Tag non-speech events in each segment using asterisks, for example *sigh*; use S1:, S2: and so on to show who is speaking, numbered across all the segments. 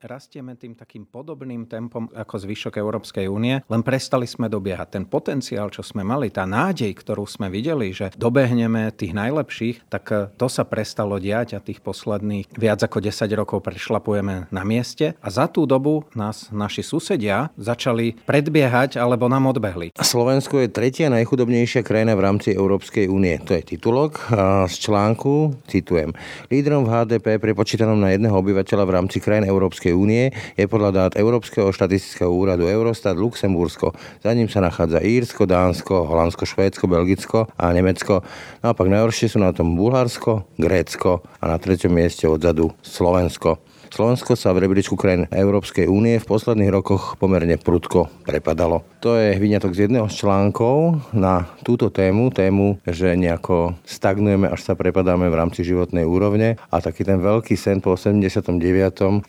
S1: rastieme tým takým podobným tempom ako zvyšok Európskej únie, len prestali sme dobiehať. Ten potenciál, čo sme mali, tá nádej, ktorú sme videli, že dobehneme tých najlepších, tak eh, to sa prestalo diať a tých posledných viac ako 10 rokov prešlapujeme na mieste a za tú dobu nás naši susedia začali predbiehať alebo nám odbehli.
S2: Slovensko je tretia najchudobnejšia krajina v rámci Európskej únie. To je titulok z článku, citujem. Lídrom v HDP prepočítanom na jedného obyvateľa v rámci krajín Európskej únie je podľa dát Európskeho štatistického úradu Eurostat Luxembursko. Za ním sa nachádza Írsko, Dánsko, Holandsko, Švédsko, Belgicko a Nemecko. Naopak najhoršie sú na tom Bulharsko, Grécko a na treťom mieste odzadu Slovensko. Slovensko sa v rebríčku krajín Európskej únie v posledných rokoch pomerne prudko prepadalo. To je vyňatok z jedného z článkov na túto tému, tému, že nejako stagnujeme, až sa prepadáme v rámci životnej úrovne a taký ten veľký sen po 89.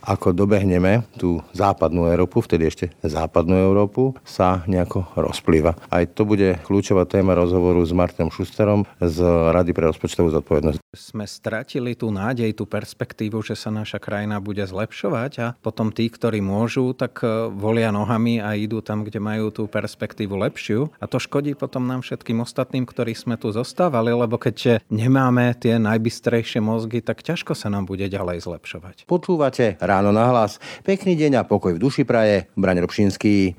S2: ako dobehneme tú západnú Európu, vtedy ešte západnú Európu, sa nejako rozplýva. Aj to bude kľúčová téma rozhovoru s Martinom Šusterom z Rady pre rozpočtovú zodpovednosť.
S1: Sme stratili tú nádej, tú perspektívu, že sa naša krajina bude bude zlepšovať a potom tí, ktorí môžu, tak e, volia nohami a idú tam, kde majú tú perspektívu lepšiu. A to škodí potom nám všetkým ostatným, ktorí sme tu zostávali, lebo keď nemáme tie najbystrejšie mozgy, tak ťažko sa nám bude ďalej zlepšovať.
S2: Počúvate ráno na hlas. Pekný deň a pokoj v duši praje. Braň Robšinský.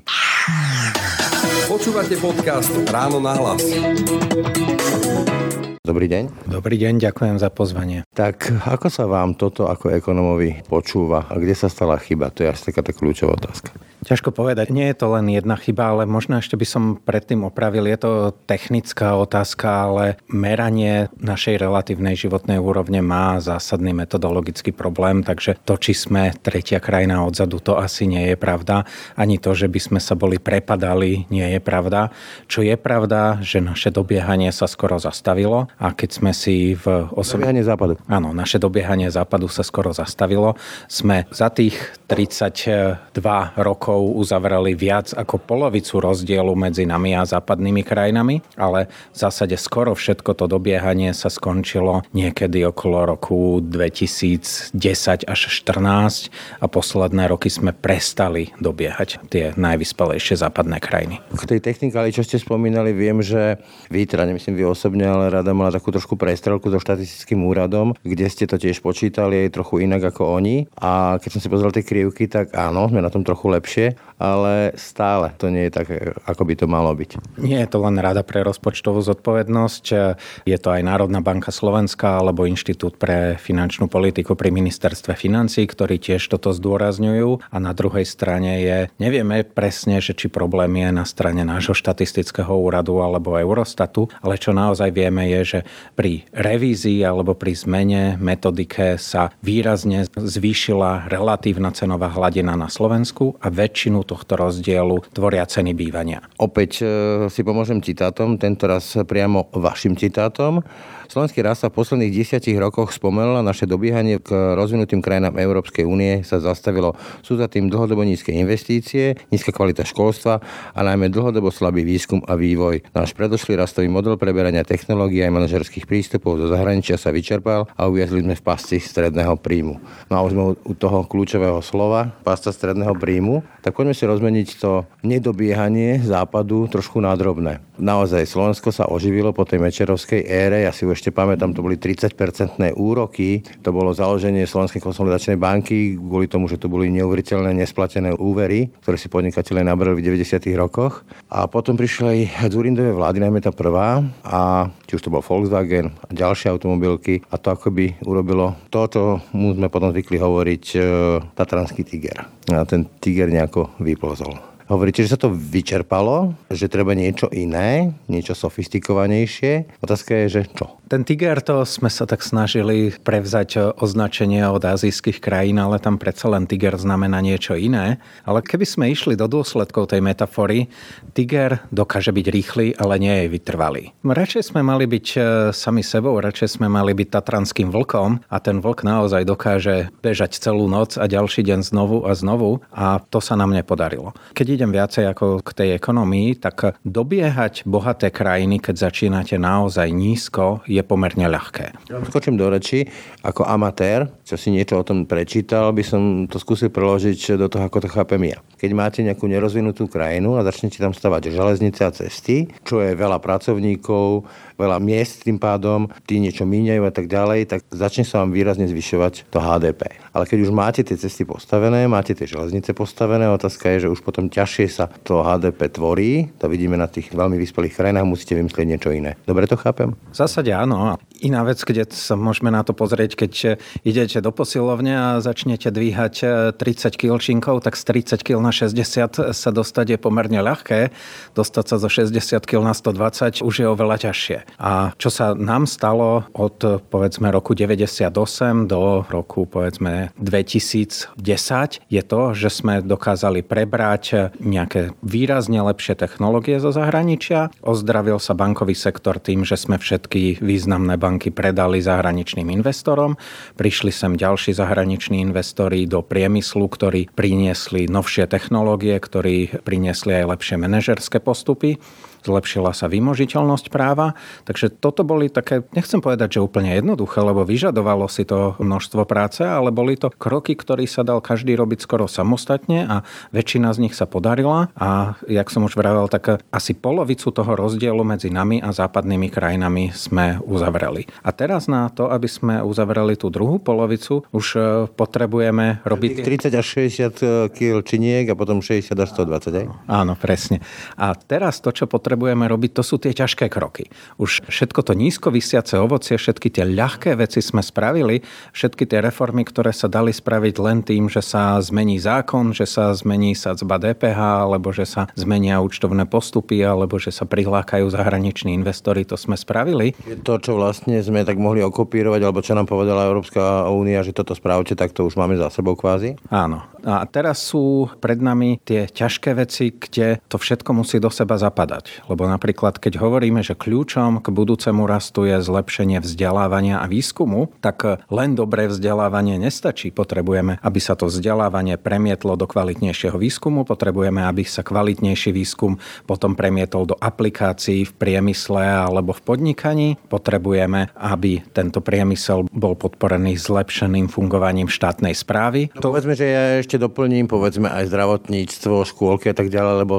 S3: Počúvate podcast Ráno na hlas.
S2: Dobrý deň.
S1: Dobrý deň, ďakujem za pozvanie.
S2: Tak ako sa vám toto ako ekonomovi počúva a kde sa stala chyba? To je asi taká tá kľúčová otázka.
S1: Ťažko povedať. Nie je to len jedna chyba, ale možno ešte by som predtým opravil. Je to technická otázka, ale meranie našej relatívnej životnej úrovne má zásadný metodologický problém, takže to, či sme tretia krajina odzadu, to asi nie je pravda. Ani to, že by sme sa boli prepadali, nie je pravda. Čo je pravda, že naše dobiehanie sa skoro zastavilo a keď sme si v...
S2: Osom... Dobiehanie západu.
S1: Áno, naše dobiehanie západu sa skoro zastavilo. Sme za tých 32 rokov uzavreli viac ako polovicu rozdielu medzi nami a západnými krajinami, ale v zásade skoro všetko to dobiehanie sa skončilo niekedy okolo roku 2010 až 2014 a posledné roky sme prestali dobiehať tie najvyspelejšie západné krajiny.
S2: K tej technikáli, čo ste spomínali, viem, že vy, teda nemyslím vy osobne, ale rada mala takú trošku prestrelku so štatistickým úradom, kde ste to tiež počítali trochu inak ako oni. A keď som si pozrel tie krivky, tak áno, sme na tom trochu lepšie, ale stále to nie je tak, ako by to malo byť.
S1: Nie je to len Rada pre rozpočtovú zodpovednosť, je to aj Národná banka Slovenska alebo Inštitút pre finančnú politiku pri ministerstve financí, ktorí tiež toto zdôrazňujú a na druhej strane je, nevieme presne, že či problém je na strane nášho štatistického úradu alebo Eurostatu, ale čo naozaj vieme je, že pri revízii alebo pri zmene metodike sa výrazne zvýšila relatívna cenová hladina na Slovensku a väčšinu tohto rozdielu tvoria ceny bývania.
S2: Opäť e, si pomôžem citátom, tento raz priamo vašim citátom. Slovenský rast sa v posledných desiatich rokoch spomenul a naše dobiehanie k rozvinutým krajinám Európskej únie sa zastavilo. Sú za tým dlhodobo nízke investície, nízka kvalita školstva a najmä dlhodobo slabý výskum a vývoj. Náš predošlý rastový model preberania technológií a manažerských prístupov zo zahraničia sa vyčerpal a uviazli sme v pasci stredného príjmu. No a už sme u toho kľúčového slova, pasta stredného príjmu, tak poďme si rozmeniť to nedobiehanie západu trošku nádrobné. Naozaj Slovensko sa oživilo po tej mečerovskej ére, ja si už ešte pamätám, to boli 30-percentné úroky. To bolo založenie Slovenskej konsolidačnej banky kvôli tomu, že to boli neuveriteľné nesplatené úvery, ktoré si podnikatelia nabrali v 90. rokoch. A potom prišli Zurindové vlády, najmä tá prvá, a či už to bol Volkswagen a ďalšie automobilky a to akoby urobilo to, čo mu sme potom zvykli hovoriť e, Tatranský tiger. A ten tiger nejako vyplozol. Hovoríte, že sa to vyčerpalo, že treba niečo iné, niečo sofistikovanejšie. Otázka je, že čo?
S1: Ten Tiger to sme sa tak snažili prevzať označenie od azijských krajín, ale tam predsa len Tiger znamená niečo iné. Ale keby sme išli do dôsledkov tej metafory, Tiger dokáže byť rýchly, ale nie je vytrvalý. Radšej sme mali byť e, sami sebou, radšej sme mali byť tatranským vlkom a ten vlk naozaj dokáže bežať celú noc a ďalší deň znovu a znovu a to sa nám nepodarilo. Keď idem viacej ako k tej ekonomii, tak dobiehať bohaté krajiny, keď začínate naozaj nízko, je pomerne ľahké.
S2: Skočím do reči, ako amatér, čo si niečo o tom prečítal, by som to skúsil preložiť do toho, ako to chápem ja. Keď máte nejakú nerozvinutú krajinu a začnete tam stavať železnice a cesty, čo je veľa pracovníkov, veľa miest tým pádom, tí niečo míňajú a tak ďalej, tak začne sa vám výrazne zvyšovať to HDP. Ale keď už máte tie cesty postavené, máte tie železnice postavené, otázka je, že už potom ťažšie sa to HDP tvorí, to vidíme na tých veľmi vyspelých krajinách, musíte vymyslieť niečo iné. Dobre to chápem?
S1: V zásade áno. Iná vec, kde sa môžeme na to pozrieť, keď idete do posilovne a začnete dvíhať 30 kg, tak z 30 kg na 60 sa dostať je pomerne ľahké. Dostať sa zo 60 kg na 120 už je oveľa ťažšie. A čo sa nám stalo od povedzme roku 98 do roku povedzme 2010 je to, že sme dokázali prebrať nejaké výrazne lepšie technológie zo zahraničia. Ozdravil sa bankový sektor tým, že sme všetky významné banky predali zahraničným investorom. Prišli sem ďalší zahraniční investori do priemyslu, ktorí priniesli novšie technológie, ktorí priniesli aj lepšie manažerské postupy zlepšila sa vymožiteľnosť práva. Takže toto boli také, nechcem povedať, že úplne jednoduché, lebo vyžadovalo si to množstvo práce, ale boli to kroky, ktoré sa dal každý robiť skoro samostatne a väčšina z nich sa podarila a jak som už vravel, tak asi polovicu toho rozdielu medzi nami a západnými krajinami sme uzavreli. A teraz na to, aby sme uzavreli tú druhú polovicu, už e, potrebujeme robiť...
S2: 30 až 60 kg činiek a potom 60 až 120, aj?
S1: Áno, presne. A teraz to, čo potrebujeme potrebujeme robiť, to sú tie ťažké kroky. Už všetko to nízko vysiace ovocie, všetky tie ľahké veci sme spravili, všetky tie reformy, ktoré sa dali spraviť len tým, že sa zmení zákon, že sa zmení sadzba DPH, alebo že sa zmenia účtovné postupy, alebo že sa prihlákajú zahraniční investori, to sme spravili.
S2: To, čo vlastne sme tak mohli okopírovať, alebo čo nám povedala Európska únia, že toto spravte, tak to už máme za sebou kvázi?
S1: Áno. A teraz sú pred nami tie ťažké veci, kde to všetko musí do seba zapadať. Lebo napríklad, keď hovoríme, že kľúčom k budúcemu rastu je zlepšenie vzdelávania a výskumu, tak len dobré vzdelávanie nestačí. Potrebujeme, aby sa to vzdelávanie premietlo do kvalitnejšieho výskumu, potrebujeme, aby sa kvalitnejší výskum potom premietol do aplikácií v priemysle alebo v podnikaní. Potrebujeme, aby tento priemysel bol podporený zlepšeným fungovaním štátnej správy.
S2: No, povedzme, že ja ešte doplním, povedzme aj zdravotníctvo, škôlky a tak ďalej, lebo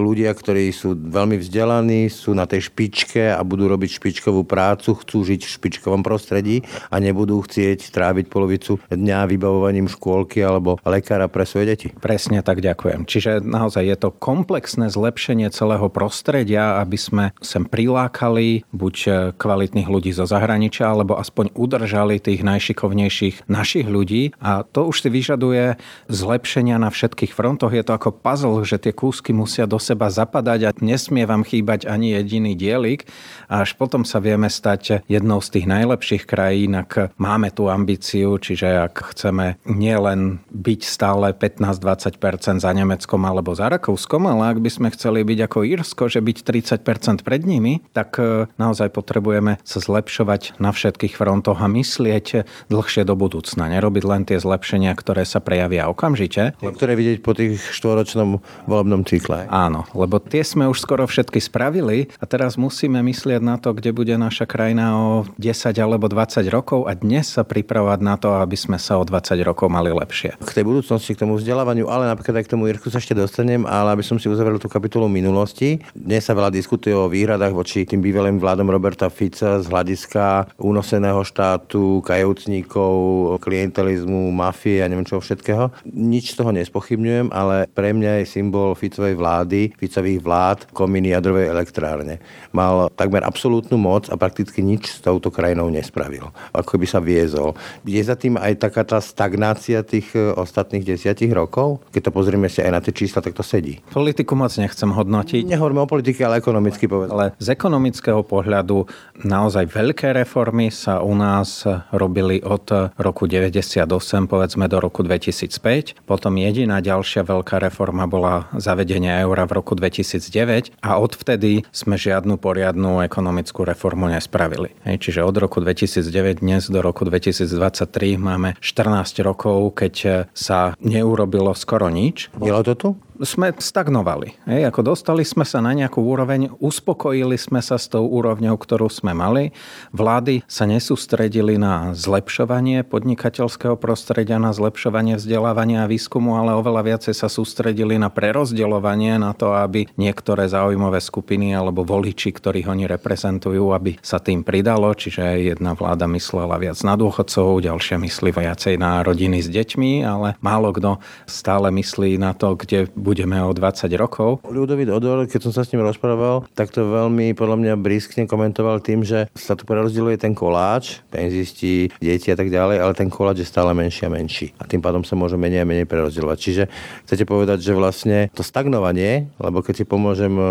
S2: ľudia, ktorí sú veľmi vzdelaní, sú na tej špičke a budú robiť špičkovú prácu, chcú žiť v špičkovom prostredí a nebudú chcieť tráviť polovicu dňa vybavovaním škôlky alebo lekára pre svoje deti.
S1: Presne tak ďakujem. Čiže naozaj je to komplexné zlepšenie celého prostredia, aby sme sem prilákali buď kvalitných ľudí zo zahraničia, alebo aspoň udržali tých najšikovnejších našich ľudí. A to už si vyžaduje zlepšenia na všetkých frontoch. Je to ako puzzle, že tie kúsky musia do seba zapadať a nesmie vám chýbať ani jediný dielik. A až potom sa vieme stať jednou z tých najlepších krajín, ak máme tú ambíciu, čiže ak chceme nielen byť stále 15-20% za Nemeckom alebo za Rakúskom, ale ak by sme chceli byť ako Írsko, že byť 30% pred nimi, tak e, naozaj potrebujeme sa zlepšovať na všetkých frontoch a myslieť dlhšie do budúcna. Nerobiť len tie zlepšenia, ktoré sa prejavia okamžite.
S2: Ktoré vidieť po tých štvoročnom volebnom cykle.
S1: Áno, lebo tie sme už skoro všetky spravili a teraz musíme myslieť na to, kde bude naša krajina o 10 alebo 20 rokov a dnes sa pripravovať na to, aby sme sa o 20 rokov mali lepšie.
S2: K tej budúcnosti, k tomu vzdelávaniu, ale napríklad aj k tomu Irsku sa ešte dostanem, ale aby som si uzavrel tú kapitolu minulosti. Dnes sa veľa diskutuje o výhradách voči tým bývalým vládom Roberta Fica z hľadiska únoseného štátu, kajúcníkov, klientelizmu, mafie a neviem čo všetkého. Nič z toho nespochybňujem, ale pre mňa je symbol Ficovej vlády vlády, Ficových vlád, kominy jadrovej elektrárne. Mal takmer absolútnu moc a prakticky nič s touto krajinou nespravil. Ako by sa viezol. Je za tým aj taká tá stagnácia tých e, ostatných desiatich rokov? Keď to pozrieme si aj na tie čísla, tak to sedí.
S1: Politiku moc nechcem hodnotiť.
S2: Nehovoríme o politike, ale ekonomicky povedať.
S1: Ale z ekonomického pohľadu naozaj veľké reformy sa u nás robili od roku 98 povedzme do roku 2005. Potom jediná ďalšia veľká reforma bola zavedenie eura v roku 2009 a odvtedy sme žiadnu poriadnu ekonomickú reformu nespravili. Hej, čiže od roku 2009 dnes do roku 2023 máme 14 rokov, keď sa neurobilo skoro nič.
S2: Bylo to tu?
S1: Sme stagnovali. Hej, ako dostali sme sa na nejakú úroveň, uspokojili sme sa s tou úrovňou, ktorú sme mali. Vlády sa nesústredili na zlepšovanie podnikateľského prostredia, na zlepšovanie vzdelávania a výskumu, ale oveľa viacej sa sústredili na prerozdeľovanie, na to, aby niektoré záujmové skupiny alebo voliči, ktorých oni reprezentujú, aby sa tým pridalo. Čiže jedna vláda myslela viac na dôchodcov, ďalšia myslí viacej na rodiny s deťmi, ale málo kto stále myslí na to, kde budeme o 20 rokov.
S2: Ľudovít Odor, keď som sa s ním rozprával, tak to veľmi podľa mňa briskne komentoval tým, že sa tu prerozdeľuje ten koláč, penzisti, deti a tak ďalej, ale ten koláč je stále menší a menší. A tým pádom sa môže menej a menej prerozdeľovať. Čiže chcete povedať, že vlastne to stagnovanie, lebo keď si pomôžem e,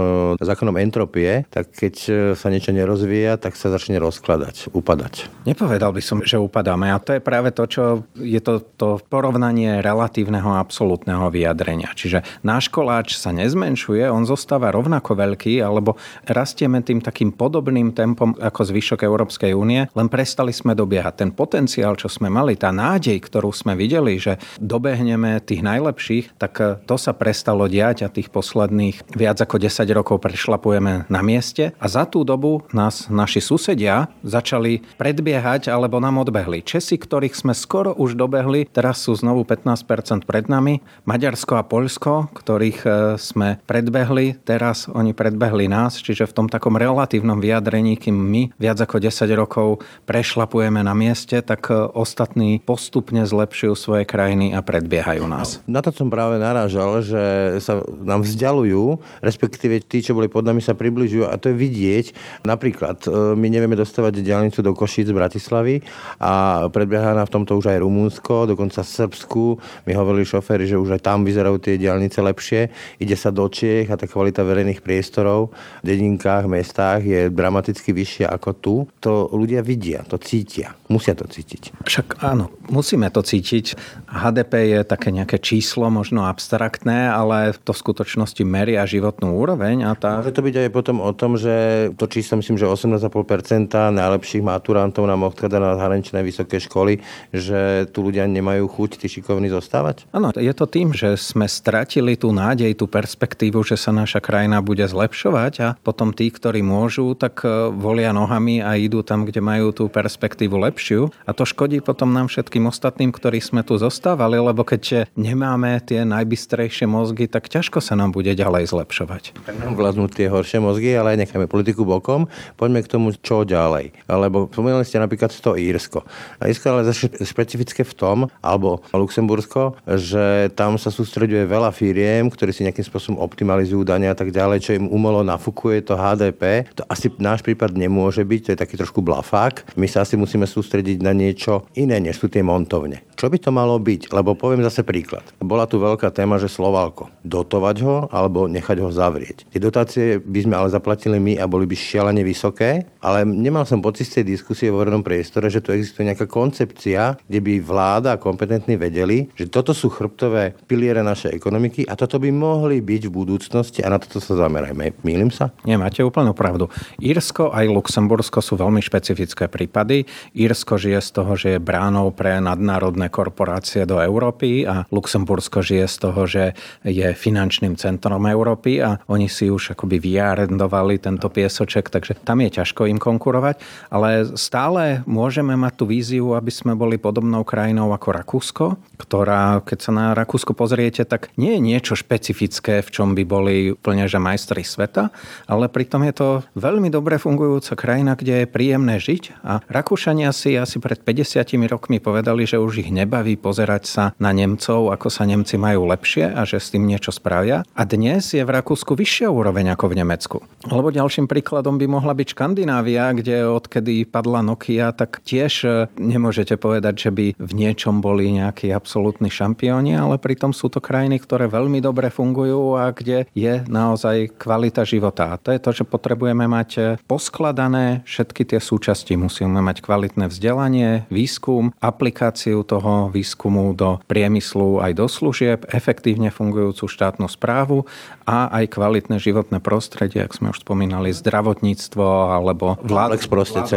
S2: zákonom entropie, tak keď e, sa niečo nerozvíja, tak sa začne rozkladať, upadať.
S1: Nepovedal by som, že upadáme. A to je práve to, čo je to, to porovnanie relatívneho a absolútneho vyjadrenia. Čiže náš koláč sa nezmenšuje, on zostáva rovnako veľký, alebo rastieme tým takým podobným tempom ako zvyšok Európskej únie, len prestali sme dobiehať. Ten potenciál, čo sme mali, tá nádej, ktorú sme videli, že dobehneme tých najlepších, tak to sa prestalo diať a tých posledných viac ako 10 rokov prešlapujeme na mieste a za tú dobu nás naši susedia začali predbiehať alebo nám odbehli. Česi, ktorých sme skoro už dobehli, teraz sú znovu 15% pred nami. Maďarsko a Poľsko, ktorých e, sme predbehli, teraz oni predbehli nás, čiže v tom takom relatívnom vyjadrení, kým my viac ako 10 rokov prešlapujeme na mieste, tak e, ostatní postupne zlepšujú svoje krajiny a predbiehajú nás.
S2: Na to som práve narážal, že sa nám vzdialujú, respektíve tí, čo boli pod nami, sa približujú a to je vidieť. Napríklad, e, my nevieme dostávať diálnicu do Košíc z Bratislavy a predbieha nám v tomto už aj Rumúnsko, dokonca Srbsku. Mi hovorili šoféry, že už aj tam vyzerajú tie diálnice lepšie. Ide sa do Čiech a tá kvalita verejných priestorov v dedinkách, mestách je dramaticky vyššia ako tu. To ľudia vidia, to cítia. Musia to cítiť.
S1: Však áno, musíme to cítiť. HDP je také nejaké číslo, možno abstraktné, ale to v skutočnosti meria životnú úroveň. A tá...
S2: Môže to byť aj potom o tom, že to číslo myslím, že 18,5% najlepších maturantov nám odchádza na zahraničné vysoké školy, že tu ľudia nemajú chuť tí šikovní zostávať?
S1: Áno, je to tým, že sme stratili tú nádej, tú perspektívu, že sa naša krajina bude zlepšovať a potom tí, ktorí môžu, tak e, volia nohami a idú tam, kde majú tú perspektívu lepšiu. A to škodí potom nám všetkým ostatným, ktorí sme tu zostávali, lebo keď nemáme tie najbystrejšie mozgy, tak ťažko sa nám bude ďalej zlepšovať.
S2: Vládnu tie horšie mozgy, ale aj necháme politiku bokom. Poďme k tomu, čo ďalej. Lebo spomínali ste napríklad to Írsko. A Írsko ale špecifické v tom, alebo Luxembursko, že tam sa sústreďuje veľa firiem, ktorí si nejakým spôsobom optimalizujú dania a tak ďalej, čo im umelo nafukuje to HDP. To asi náš prípad nemôže byť, to je taký trošku blafák. My sa asi musíme sústrediť na niečo iné, než sú tie montovne. Čo by to malo byť? Lebo poviem zase príklad. Bola tu veľká téma, že Slovalko. Dotovať ho alebo nechať ho zavrieť. Tie dotácie by sme ale zaplatili my a boli by šialene vysoké, ale nemal som pocit z tej diskusie vo verejnom priestore, že tu existuje nejaká koncepcia, kde by vláda a kompetentní vedeli, že toto sú chrbtové piliere našej ekonomiky a toto by mohli byť v budúcnosti a na toto sa zamerajme. Mýlim sa?
S1: Nie, máte úplnú pravdu. Írsko aj Luxembursko sú veľmi špecifické prípady. Írsko žije z toho, že je bránou pre nadnárodné korporácie do Európy a Luxembursko žije z toho, že je finančným centrom Európy a oni si už akoby vyarendovali tento piesoček, takže tam je ťažko im konkurovať, ale stále môžeme mať tú víziu, aby sme boli podobnou krajinou ako Rakúsko, ktorá, keď sa na Rakúsko pozriete, tak nie je niečo špecifické, v čom by boli úplne že majstri sveta, ale pritom je to veľmi dobre fungujúca krajina, kde je príjemné žiť a Rakúšania si asi pred 50 rokmi povedali, že už ich nebaví pozerať sa na Nemcov, ako sa Nemci majú lepšie a že s tým niečo spravia. A dnes je v Rakúsku vyššia úroveň ako v Nemecku. Lebo ďalším príkladom by mohla byť Škandinávia, kde odkedy padla Nokia, tak tiež e, nemôžete povedať, že by v niečom boli nejakí absolútni šampióni, ale pritom sú to krajiny, ktoré veľmi dobre fungujú a kde je naozaj kvalita života. A to je to, že potrebujeme mať e, poskladané všetky tie súčasti. Musíme mať kvalitné vzdelanie, výskum, aplikáciu toho výskumu do priemyslu aj do služieb, efektívne fungujúcu štátnu správu a aj kvalitné životné prostredie, ak sme už spomínali, zdravotníctvo alebo vlád,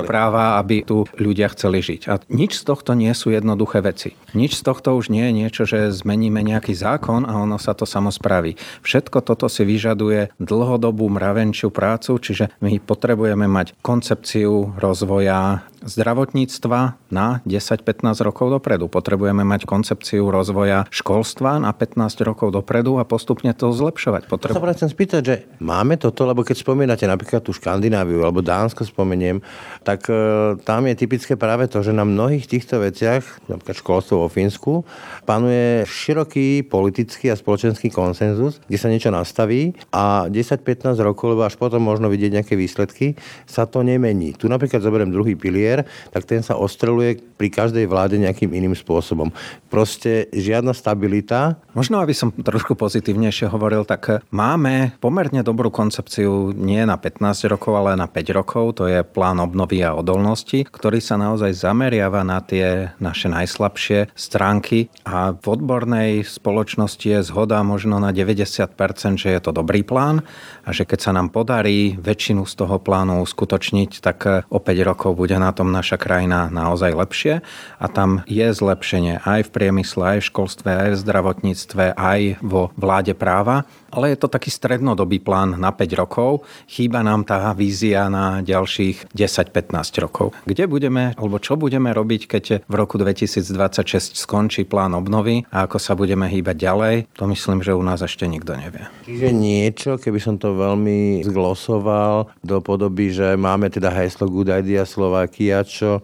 S1: práva, aby tu ľudia chceli žiť. A nič z tohto nie sú jednoduché veci. Nič z tohto už nie je niečo, že zmeníme nejaký zákon a ono sa sa to samozprávy. Všetko toto si vyžaduje dlhodobú mravenčiu prácu, čiže my potrebujeme mať koncepciu rozvoja zdravotníctva na 10-15 rokov dopredu. Potrebujeme mať koncepciu rozvoja školstva na 15 rokov dopredu a postupne to zlepšovať.
S2: Potrebu... Sa chcem spýtať, že máme toto, lebo keď spomínate napríklad tú Škandináviu alebo Dánsko spomeniem, tak e, tam je typické práve to, že na mnohých týchto veciach, napríklad školstvo vo Fínsku, panuje široký politický a spoločenský konsenzus, kde sa niečo nastaví a 10-15 rokov, lebo až potom možno vidieť nejaké výsledky, sa to nemení. Tu napríklad zoberiem druhý pilier, premiér, tak ten sa ostreluje pri každej vláde nejakým iným spôsobom. Proste žiadna stabilita.
S1: Možno, aby som trošku pozitívnejšie hovoril, tak máme pomerne dobrú koncepciu nie na 15 rokov, ale na 5 rokov. To je plán obnovy a odolnosti, ktorý sa naozaj zameriava na tie naše najslabšie stránky a v odbornej spoločnosti je zhoda možno na 90%, že je to dobrý plán a že keď sa nám podarí väčšinu z toho plánu uskutočniť, tak o 5 rokov bude na tom naša krajina naozaj lepšie a tam je zlepšenie aj v priemysle, aj v školstve, aj v zdravotníctve, aj vo vláde práva ale je to taký strednodobý plán na 5 rokov. Chýba nám tá vízia na ďalších 10-15 rokov. Kde budeme, alebo čo budeme robiť, keď v roku 2026 skončí plán obnovy a ako sa budeme hýbať ďalej, to myslím, že u nás ešte nikto nevie.
S2: Čiže niečo, keby som to veľmi zglosoval do podoby, že máme teda heslo Good Idea Slovakia, ghiaccio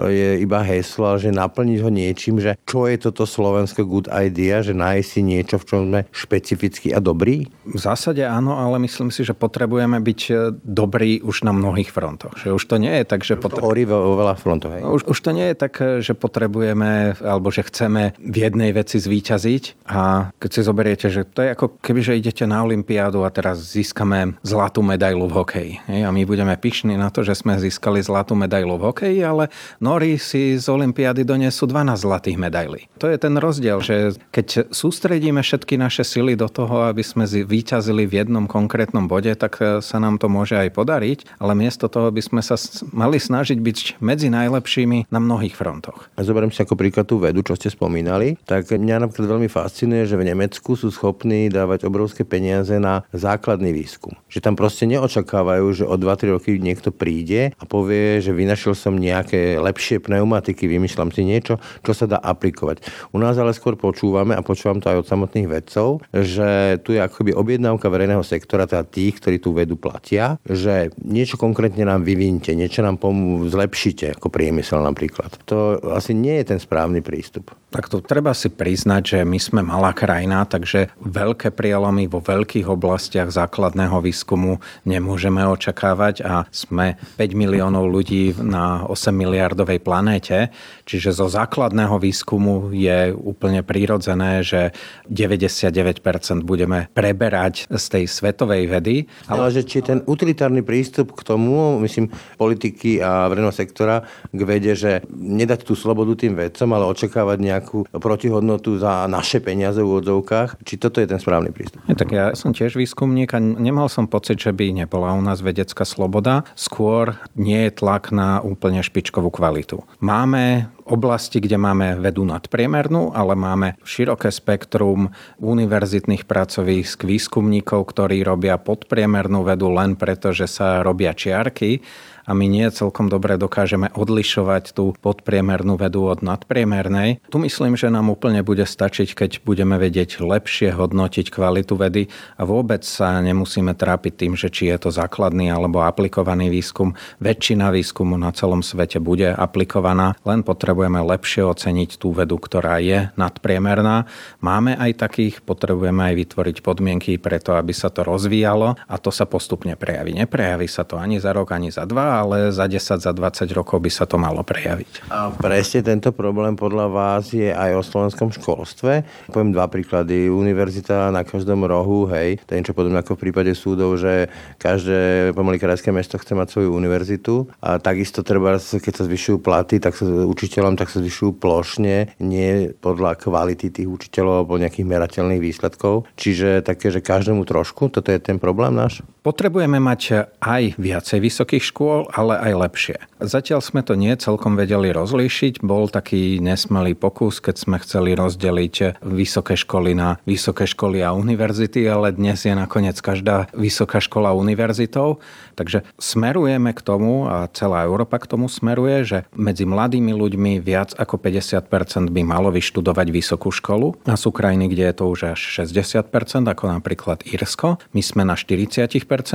S2: je iba heslo, že naplniť ho niečím, že čo je toto slovenské good idea, že nájsť si niečo, v čom sme špecificky a dobrý?
S1: V zásade áno, ale myslím si, že potrebujeme byť e, dobrí už na mnohých frontoch. Že už to nie je tak, že...
S2: Potre... Horí vo veľa frontoch. Hej?
S1: Už, už to nie je tak, e, že potrebujeme, alebo že chceme v jednej veci zvíťaziť a keď si zoberiete, že to je ako keby, že idete na Olympiádu a teraz získame zlatú medailu v hokeji. Hej? A my budeme pyšní na to, že sme získali zlatú medailu v hokeji, ale Nori si z Olympiády donesú 12 zlatých medailí. To je ten rozdiel, že keď sústredíme všetky naše sily do toho, aby sme vyťazili v jednom konkrétnom bode, tak e, sa nám to môže aj podariť, ale miesto toho by sme sa mali snažiť byť medzi najlepšími na mnohých frontoch.
S2: Zoberiem si ako príklad tú vedu, čo ste spomínali, tak mňa napríklad veľmi fascinuje, že v Nemecku sú schopní dávať obrovské peniaze na základný výskum. Že tam proste neočakávajú, že o 2-3 roky niekto príde a povie, že vynašiel som nejaké lepšie pneumatiky, vymýšľam si niečo, čo sa dá aplikovať. U nás ale skôr počúvame, a počúvam to aj od samotných vedcov, že tu je akoby objednávka verejného sektora, teda tých, ktorí tú vedu platia, že niečo konkrétne nám vyvinite, niečo nám pomôžete, zlepšite, ako priemysel napríklad. To asi nie je ten správny prístup.
S1: Tak to treba si priznať, že my sme malá krajina, takže veľké prielomy vo veľkých oblastiach základného výskumu nemôžeme očakávať a sme 5 miliónov ľudí na 8 miliardovej planéte, čiže zo základného výskumu je úplne prirodzené, že 99% budeme preberať z tej svetovej vedy.
S2: Ale, ale že či ten utilitárny prístup k tomu, myslím, politiky a verejného sektora k vede, že nedať tú slobodu tým vedcom, ale očakávať nejak nejakú protihodnotu za naše peniaze v úvodzovkách. Či toto je ten správny prístup?
S1: Ja, tak ja som tiež výskumník a nemal som pocit, že by nebola u nás vedecká sloboda. Skôr nie je tlak na úplne špičkovú kvalitu. Máme oblasti, kde máme vedu nadpriemernú, ale máme široké spektrum univerzitných pracovísk, výskumníkov, ktorí robia podpriemernú vedu len preto, že sa robia čiarky a my nie celkom dobre dokážeme odlišovať tú podpriemernú vedu od nadpriemernej. Tu myslím, že nám úplne bude stačiť, keď budeme vedieť lepšie hodnotiť kvalitu vedy a vôbec sa nemusíme trápiť tým, že či je to základný alebo aplikovaný výskum. Väčšina výskumu na celom svete bude aplikovaná, len potrebujeme lepšie oceniť tú vedu, ktorá je nadpriemerná. Máme aj takých, potrebujeme aj vytvoriť podmienky preto, aby sa to rozvíjalo a to sa postupne prejaví. Neprejaví sa to ani za rok, ani za dva, ale za 10, za 20 rokov by sa to malo prejaviť.
S2: A presne tento problém podľa vás je aj o slovenskom školstve. Poviem dva príklady. Univerzita na každom rohu, hej, to je niečo podobné ako v prípade súdov, že každé pomaly krajské mesto chce mať svoju univerzitu a takisto treba, keď sa zvyšujú platy, tak sa učiteľom, tak sa zvyšujú plošne, nie podľa kvality tých učiteľov alebo nejakých merateľných výsledkov. Čiže také, že každému trošku, toto je ten problém náš?
S1: Potrebujeme mať aj viacej vysokých škôl, ale aj lepšie. Zatiaľ sme to nie celkom vedeli rozlíšiť. Bol taký nesmelý pokus, keď sme chceli rozdeliť vysoké školy na vysoké školy a univerzity, ale dnes je nakoniec každá vysoká škola univerzitou. Takže smerujeme k tomu, a celá Európa k tomu smeruje, že medzi mladými ľuďmi viac ako 50% by malo vyštudovať vysokú školu. A sú krajiny, kde je to už až 60%, ako napríklad Írsko. My sme na 40%,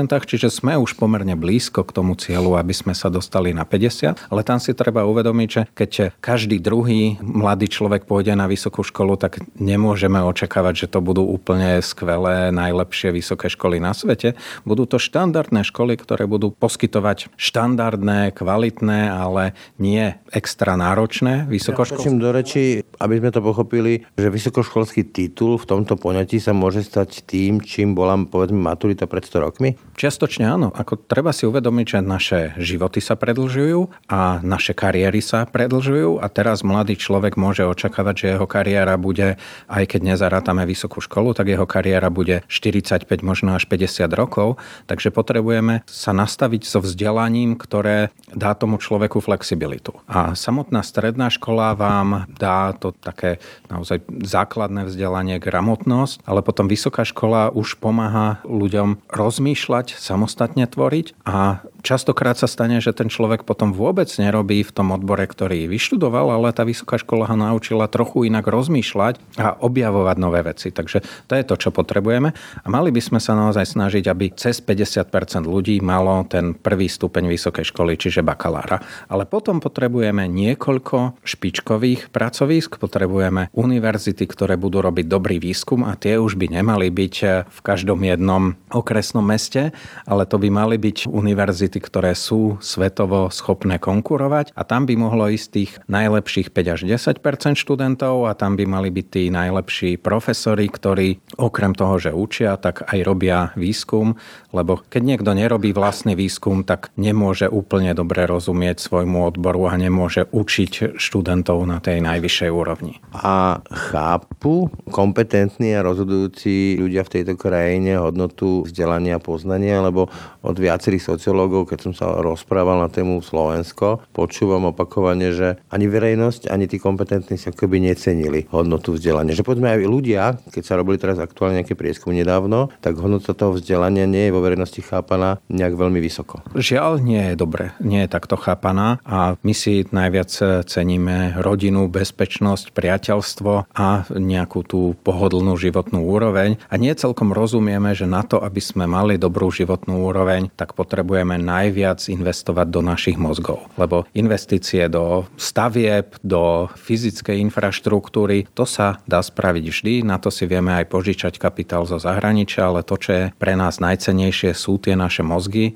S1: čiže sme už pomerne blízko k tomu cieľu, aby sme sa dostali na 50, ale tam si treba uvedomiť, že keď každý druhý mladý človek pôjde na vysokú školu, tak nemôžeme očakávať, že to budú úplne skvelé, najlepšie vysoké školy na svete. Budú to štandardné školy, ktoré budú poskytovať štandardné, kvalitné, ale nie extra náročné vysokoškolské.
S2: Ja do reči, aby sme to pochopili, že vysokoškolský titul v tomto poňatí sa môže stať tým, čím bola povedzme maturita pred 100 rokmi?
S1: Čiastočne áno. Ako treba si uvedomiť, že naše životy sa predlžujú a naše kariéry sa predlžujú a teraz mladý človek môže očakávať, že jeho kariéra bude, aj keď nezarátame vysokú školu, tak jeho kariéra bude 45, možno až 50 rokov. Takže potrebujeme sa nastaviť so vzdelaním, ktoré dá tomu človeku flexibilitu. A samotná stredná škola vám dá to také naozaj základné vzdelanie, gramotnosť, ale potom vysoká škola už pomáha ľuďom rozmýšľať, samostatne tvoriť a Častokrát sa stane, že ten človek potom vôbec nerobí v tom odbore, ktorý vyštudoval, ale tá vysoká škola ho naučila trochu inak rozmýšľať a objavovať nové veci. Takže to je to, čo potrebujeme. A mali by sme sa naozaj snažiť, aby cez 50% ľudí malo ten prvý stupeň vysokej školy, čiže bakalára. Ale potom potrebujeme niekoľko špičkových pracovísk, potrebujeme univerzity, ktoré budú robiť dobrý výskum a tie už by nemali byť v každom jednom okresnom meste, ale to by mali byť univerzity univerzity, ktoré sú svetovo schopné konkurovať a tam by mohlo ísť tých najlepších 5 až 10 študentov a tam by mali byť tí najlepší profesori, ktorí okrem toho, že učia, tak aj robia výskum, lebo keď niekto nerobí vlastný výskum, tak nemôže úplne dobre rozumieť svojmu odboru a nemôže učiť študentov na tej najvyššej úrovni.
S2: A chápu kompetentní a rozhodujúci ľudia v tejto krajine hodnotu vzdelania a poznania, lebo od viacerých sociológov keď som sa rozprával na tému Slovensko, počúvam opakovane, že ani verejnosť, ani tí kompetentní sa akoby necenili hodnotu vzdelania. Že povedzme aj ľudia, keď sa robili teraz aktuálne nejaké prieskum nedávno, tak hodnota toho vzdelania nie je vo verejnosti chápaná nejak veľmi vysoko.
S1: Žiaľ, nie je dobre, nie je takto chápaná a my si najviac ceníme rodinu, bezpečnosť, priateľstvo a nejakú tú pohodlnú životnú úroveň a nie celkom rozumieme, že na to, aby sme mali dobrú životnú úroveň, tak potrebujeme na najviac investovať do našich mozgov. Lebo investície do stavieb, do fyzickej infraštruktúry, to sa dá spraviť vždy, na to si vieme aj požičať kapitál zo zahraničia, ale to, čo je pre nás najcenejšie, sú tie naše mozgy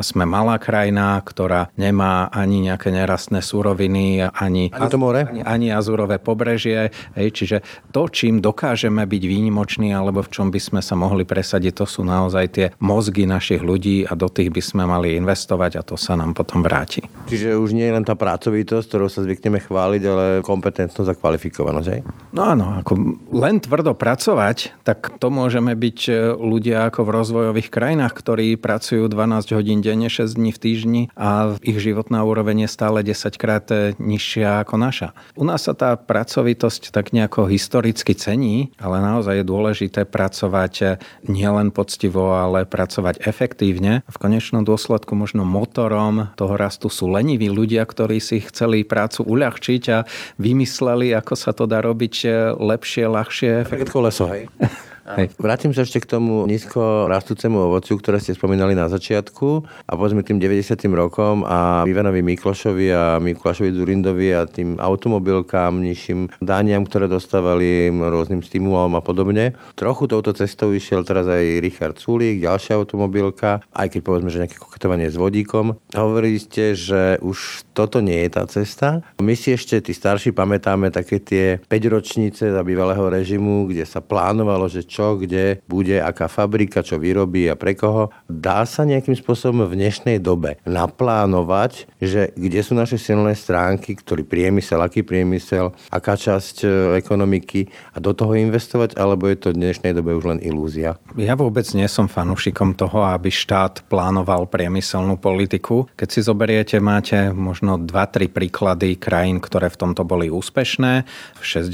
S1: sme malá krajina, ktorá nemá ani nejaké nerastné suroviny, ani,
S2: ani, to more?
S1: ani, ani azurové pobrežie. Hej, čiže to, čím dokážeme byť výnimoční alebo v čom by sme sa mohli presadiť, to sú naozaj tie mozgy našich ľudí a do tých by sme mali investovať a to sa nám potom vráti.
S2: Čiže už nie je len tá pracovitosť, ktorou sa zvykneme chváliť, ale kompetentnosť a kvalifikovanosť. Hej?
S1: No áno, ako len tvrdo pracovať, tak to môžeme byť ľudia ako v rozvojových krajinách, ktorí pracujú 12 hodín denne, 6 dní v týždni a ich životná úroveň je stále 10 krát eh, nižšia ako naša. U nás sa tá pracovitosť tak nejako historicky cení, ale naozaj je dôležité pracovať eh, nielen poctivo, ale pracovať efektívne. V konečnom dôsledku možno motorom toho rastu sú leniví ľudia, ktorí si chceli prácu uľahčiť a vymysleli, ako sa to dá robiť eh, lepšie, ľahšie.
S2: Leso, hej. *laughs* Hej. Vrátim sa ešte k tomu nízko rastúcemu ovociu, ktoré ste spomínali na začiatku a povedzme tým 90. rokom a Ivanovi Miklošovi a Miklošovi Zurindovi a tým automobilkám, nižším dániam, ktoré dostávali rôznym stimulom a podobne. Trochu touto cestou išiel teraz aj Richard Sulík, ďalšia automobilka, aj keď povedzme, že nejaké koketovanie s vodíkom. Hovorili ste, že už toto nie je tá cesta. My si ešte, tí starší, pamätáme také tie 5 ročnice za bývalého režimu, kde sa plánovalo, že čo, kde bude, aká fabrika, čo vyrobí a pre koho. Dá sa nejakým spôsobom v dnešnej dobe naplánovať, že kde sú naše silné stránky, ktorý priemysel, aký priemysel, aká časť e, ekonomiky a do toho investovať, alebo je to v dnešnej dobe už len ilúzia?
S1: Ja vôbec nie som fanúšikom toho, aby štát plánoval priemyselnú politiku. Keď si zoberiete, máte možno 2-3 príklady krajín, ktoré v tomto boli úspešné. V 60.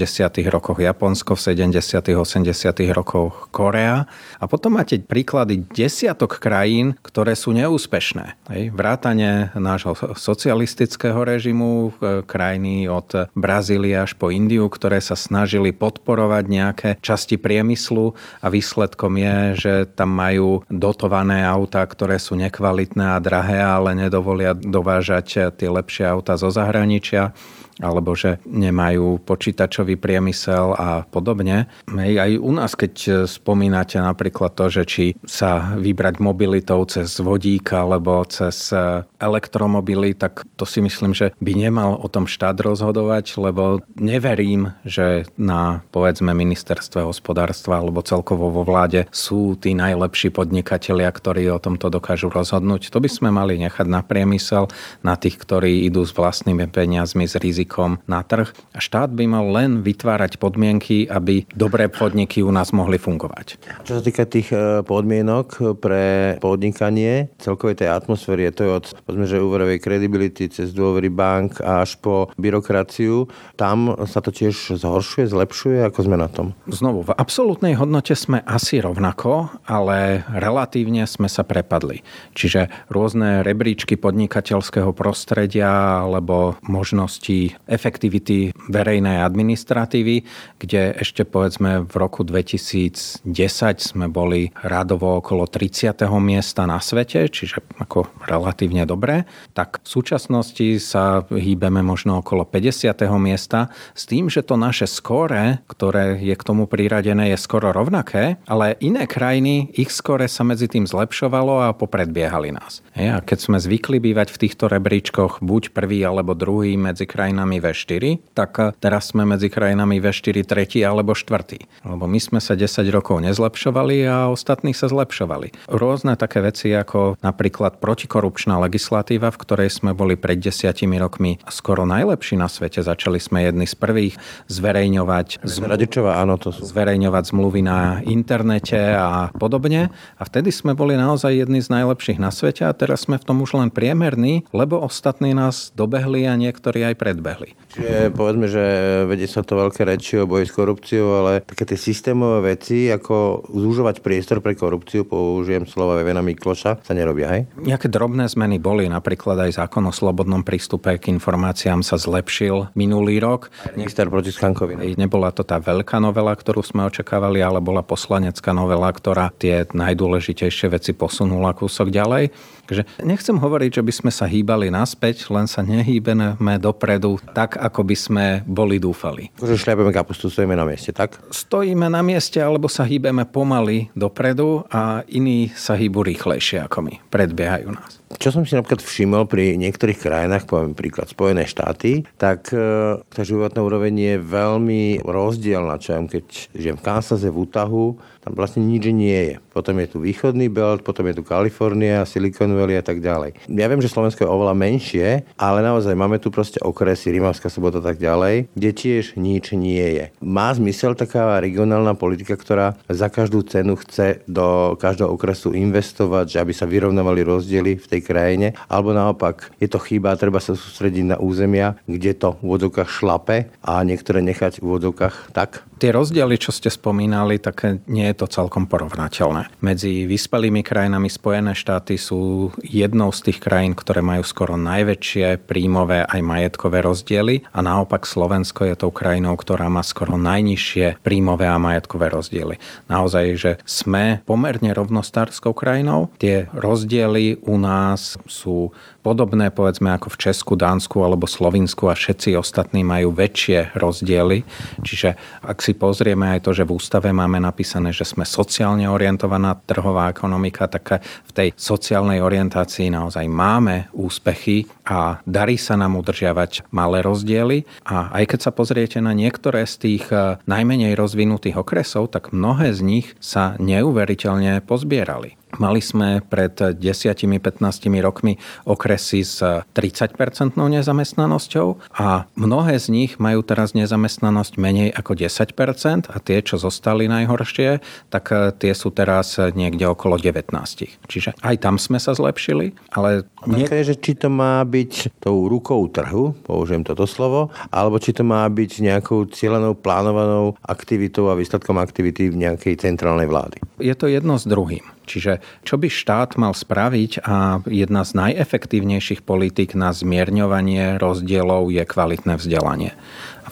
S1: rokoch Japonsko, v 70. 80. rokoch Korea. A potom máte príklady desiatok krajín, ktoré sú neúspešné. Vrátane nášho socialistického režimu, e, krajiny od Brazílie až po Indiu, ktoré sa snažili podporovať nejaké časti priemyslu a výsledkom je, že tam majú dotované autá, ktoré sú nekvalitné a drahé, ale nedovolia dovážať tie lepšie autá zo zahraničia alebo že nemajú počítačový priemysel a podobne. Aj u nás, keď spomínate napríklad to, že či sa vybrať mobilitou cez vodík alebo cez elektromobily, tak to si myslím, že by nemal o tom štát rozhodovať, lebo neverím, že na povedzme ministerstve hospodárstva alebo celkovo vo vláde sú tí najlepší podnikatelia, ktorí o tomto dokážu rozhodnúť. To by sme mali nechať na priemysel, na tých, ktorí idú s vlastnými peniazmi, s rizikom rizikom na trh a štát by mal len vytvárať podmienky, aby dobré podniky u nás mohli fungovať.
S2: Čo sa týka tých e, podmienok pre podnikanie, celkovej tej atmosféry, je to od povedzme, že úverovej kredibility cez dôvery bank až po byrokraciu, tam sa to tiež zhoršuje, zlepšuje, ako sme na tom?
S1: Znovu, v absolútnej hodnote sme asi rovnako, ale relatívne sme sa prepadli. Čiže rôzne rebríčky podnikateľského prostredia alebo možnosti efektivity verejnej administratívy, kde ešte povedzme v roku 2010 sme boli radovo okolo 30. miesta na svete, čiže ako relatívne dobré, tak v súčasnosti sa hýbeme možno okolo 50. miesta s tým, že to naše skóre, ktoré je k tomu priradené, je skoro rovnaké, ale iné krajiny, ich skóre sa medzi tým zlepšovalo a popredbiehali nás. A keď sme zvykli bývať v týchto rebríčkoch buď prvý alebo druhý medzi krajinami krajinami V4, tak eh, teraz sme medzi krajinami V4 tretí alebo štvrtý. Lebo my sme sa 10 rokov nezlepšovali a ostatní sa zlepšovali. Rôzne také veci ako napríklad protikorupčná legislatíva, v ktorej sme boli pred desiatimi rokmi skoro najlepší na svete. Začali sme jedni z prvých zverejňovať,
S2: Radičová, áno, to sú.
S1: zverejňovať zmluvy na internete a podobne. A vtedy sme boli naozaj jedni z najlepších na svete a teraz sme v tom už len priemerní, lebo ostatní nás dobehli a niektorí aj predbehli entirely.
S2: Čiže povedzme, že vedie sa to veľké reči o boji s korupciou, ale také tie systémové veci, ako zúžovať priestor pre korupciu, použijem slova Vevena Mikloša, sa nerobia, hej?
S1: Nejaké drobné zmeny boli, napríklad aj zákon o slobodnom prístupe k informáciám sa zlepšil minulý rok.
S2: Minister proti Skankovi.
S1: Nebola to tá veľká novela, ktorú sme očakávali, ale bola poslanecká novela, ktorá tie najdôležitejšie veci posunula kúsok ďalej. Takže nechcem hovoriť, že by sme sa hýbali naspäť, len sa nehýbeme dopredu tak, ako by sme boli dúfali.
S2: Že šľapeme kapustu, stojíme na mieste, tak?
S1: Stojíme na mieste, alebo sa hýbeme pomaly dopredu a iní sa hýbu rýchlejšie ako my. Predbiehajú nás.
S2: Čo som si napríklad všimol pri niektorých krajinách, poviem príklad Spojené štáty, tak e, tá životná úroveň je veľmi rozdielna. Čo ja, keď žijem v Kansase, v Utahu, tam vlastne nič nie je. Potom je tu východný belt, potom je tu Kalifornia, Silicon Valley a tak ďalej. Ja viem, že Slovensko je oveľa menšie, ale naozaj máme tu proste okresy, Rimavská sobota a tak ďalej, kde tiež nič nie je. Má zmysel taká regionálna politika, ktorá za každú cenu chce do každého okresu investovať, že aby sa vyrovnávali rozdiely v tej krajine, alebo naopak je to chyba, treba sa sústrediť na územia, kde to v vodokách šlape a niektoré nechať v vodokách tak?
S1: Tie rozdiely, čo ste spomínali, tak nie je to celkom porovnateľné. Medzi vyspelými krajinami Spojené štáty sú jednou z tých krajín, ktoré majú skoro najväčšie príjmové aj majetkové rozdiely a naopak Slovensko je tou krajinou, ktorá má skoro najnižšie príjmové a majetkové rozdiely. Naozaj, že sme pomerne rovnostárskou krajinou. Tie rozdiely u nás sú podobné povedzme ako v Česku, Dánsku alebo Slovinsku a všetci ostatní majú väčšie rozdiely. Čiže ak si pozrieme aj to, že v ústave máme napísané, že sme sociálne orientovaná trhová ekonomika, tak v tej sociálnej orientácii naozaj máme úspechy a darí sa nám udržiavať malé rozdiely. A aj keď sa pozriete na niektoré z tých eh, najmenej rozvinutých okresov, tak mnohé z nich sa neuveriteľne pozbierali. Mali sme pred 10-15 rokmi okresy s 30-percentnou nezamestnanosťou a mnohé z nich majú teraz nezamestnanosť menej ako 10% a tie, čo zostali najhoršie, tak eh, tie sú teraz niekde okolo 19. Čiže aj tam sme sa zlepšili, ale...
S2: Nie... je, že či to má byť tou rukou trhu, použijem toto slovo, alebo či to má byť nejakou cieľenou, plánovanou aktivitou a výsledkom aktivity v nejakej centrálnej vlády.
S1: Je to jedno s druhým. Čiže čo by štát mal spraviť a jedna z najefektívnejších politik na zmierňovanie rozdielov je kvalitné vzdelanie.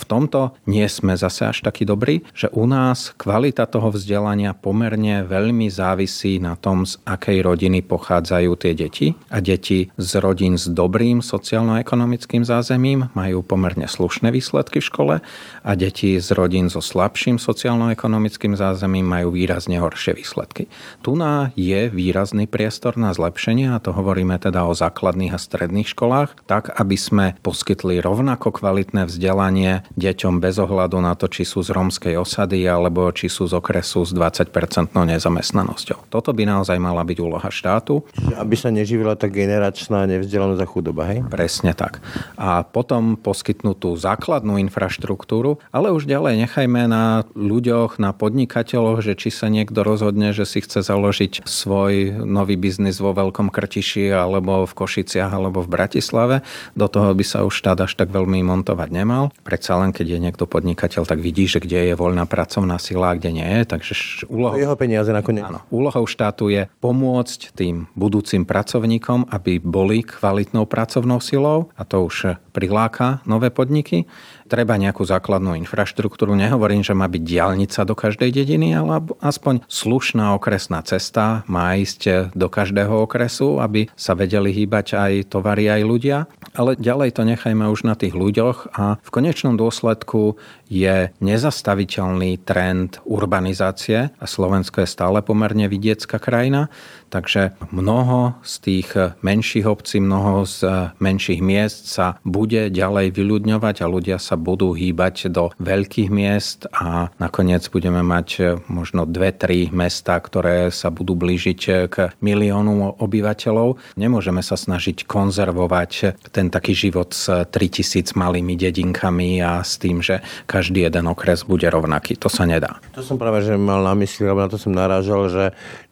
S1: V tomto nie sme zase až takí dobrí, že u nás kvalita toho vzdelania pomerne veľmi závisí na tom, z akej rodiny pochádzajú tie deti. A deti z rodín s dobrým sociálno-ekonomickým zázemím majú pomerne slušné výsledky v škole a deti z rodín so slabším sociálno-ekonomickým zázemím majú výrazne horšie výsledky. Tu na je výrazný priestor na zlepšenie a to hovoríme teda o základných a stredných školách, tak aby sme poskytli rovnako kvalitné vzdelanie deťom bez ohľadu na to, či sú z rómskej osady alebo či sú z okresu s 20-percentnou nezamestnanosťou. Toto by naozaj mala byť úloha štátu.
S2: Čiže aby sa neživila tá generačná nevzdelanosť a chudoba, hej?
S1: Presne tak. A potom poskytnúť tú základnú infraštruktúru, ale už ďalej nechajme na ľuďoch, na podnikateľoch, že či sa niekto rozhodne, že si chce založiť svoj nový biznis vo Veľkom Krtiši alebo v Košiciach alebo v Bratislave. Do toho by sa už štát až tak veľmi montovať nemal. Predsa predsa len keď je niekto podnikateľ, tak vidí, že kde je voľná pracovná sila a kde nie je. Takže
S2: úlohou, jeho peniaze nakoniec.
S1: Áno, úlohou štátu je pomôcť tým budúcim pracovníkom, aby boli kvalitnou pracovnou silou a to už priláka nové podniky treba nejakú základnú infraštruktúru. Nehovorím, že má byť diálnica do každej dediny, ale aspoň slušná okresná cesta má ísť do každého okresu, aby sa vedeli hýbať aj tovary, aj ľudia. Ale ďalej to nechajme už na tých ľuďoch a v konečnom dôsledku je nezastaviteľný trend urbanizácie a Slovensko je stále pomerne vidiecká krajina, takže mnoho z tých menších obcí, mnoho z menších miest sa bude ďalej vyľudňovať a ľudia sa budú hýbať do veľkých miest a nakoniec budeme mať možno dve, tri mesta, ktoré sa budú blížiť k miliónu obyvateľov. Nemôžeme sa snažiť konzervovať ten taký život s 3000 malými dedinkami a s tým, že každý jeden okres bude rovnaký. To sa nedá.
S2: To som práve že mal na mysli, alebo na to som narážal, že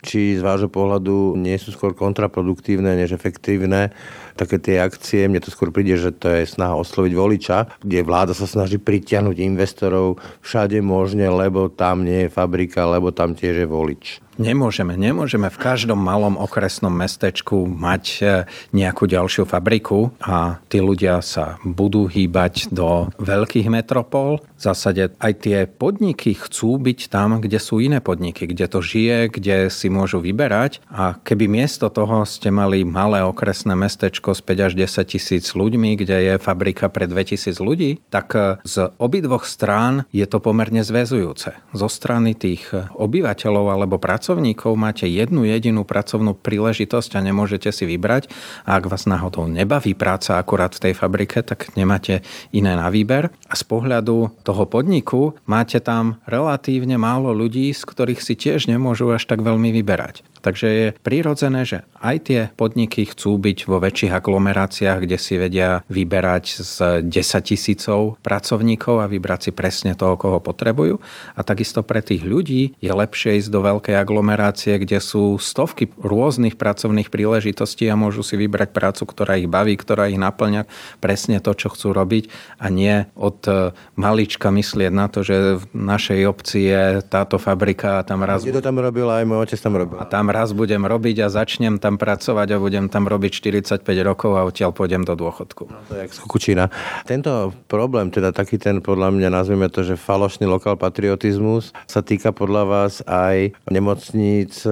S2: či z vášho pohľadu nie sú skôr kontraproduktívne než efektívne také tie akcie. Mne to skôr príde, že to je snaha osloviť voliča, kde vláda sa snaží pritiahnuť investorov všade možne, lebo tam nie je fabrika, lebo tam tiež je volič.
S1: Nemôžeme, nemôžeme v každom malom okresnom mestečku mať e, nejakú ďalšiu fabriku a tí ľudia sa budú hýbať do veľkých metropol. V zásade aj tie podniky chcú byť tam, kde sú iné podniky, kde to žije, kde si môžu vyberať a keby miesto toho ste mali malé okresné mestečko s 5 až 10 tisíc ľuďmi, kde je fabrika pre 2000 ľudí, tak e, z obidvoch strán je to pomerne zväzujúce. Zo strany tých obyvateľov alebo pracovníkov pracovníkov máte jednu jedinú pracovnú príležitosť a nemôžete si vybrať. A ak vás náhodou nebaví práca akurát v tej fabrike, tak nemáte iné na výber. A z pohľadu toho podniku máte tam relatívne málo ľudí, z ktorých si tiež nemôžu až tak veľmi vyberať. Takže je prirodzené, že aj tie podniky chcú byť vo väčších aglomeráciách, kde si vedia vyberať z 10 tisícov pracovníkov a vybrať si presne toho, koho potrebujú. A takisto pre tých ľudí je lepšie ísť do veľkej aglomerácie, kde sú stovky rôznych pracovných príležitostí a môžu si vybrať prácu, ktorá ich baví, ktorá ich naplňa presne to, čo chcú robiť a nie od e, malička myslieť na to, že v našej obci je táto fabrika a tam raz...
S2: Kde to tam robil, aj môj otec tam robil.
S1: A tam raz budem robiť a začnem tam pracovať a budem tam robiť 45 rokov a odtiaľ pôjdem do dôchodku.
S2: No, to je jak skukučina. Tento problém, teda taký ten, podľa mňa nazveme to, že falošný lokál patriotizmus, sa týka podľa vás aj nemocníc,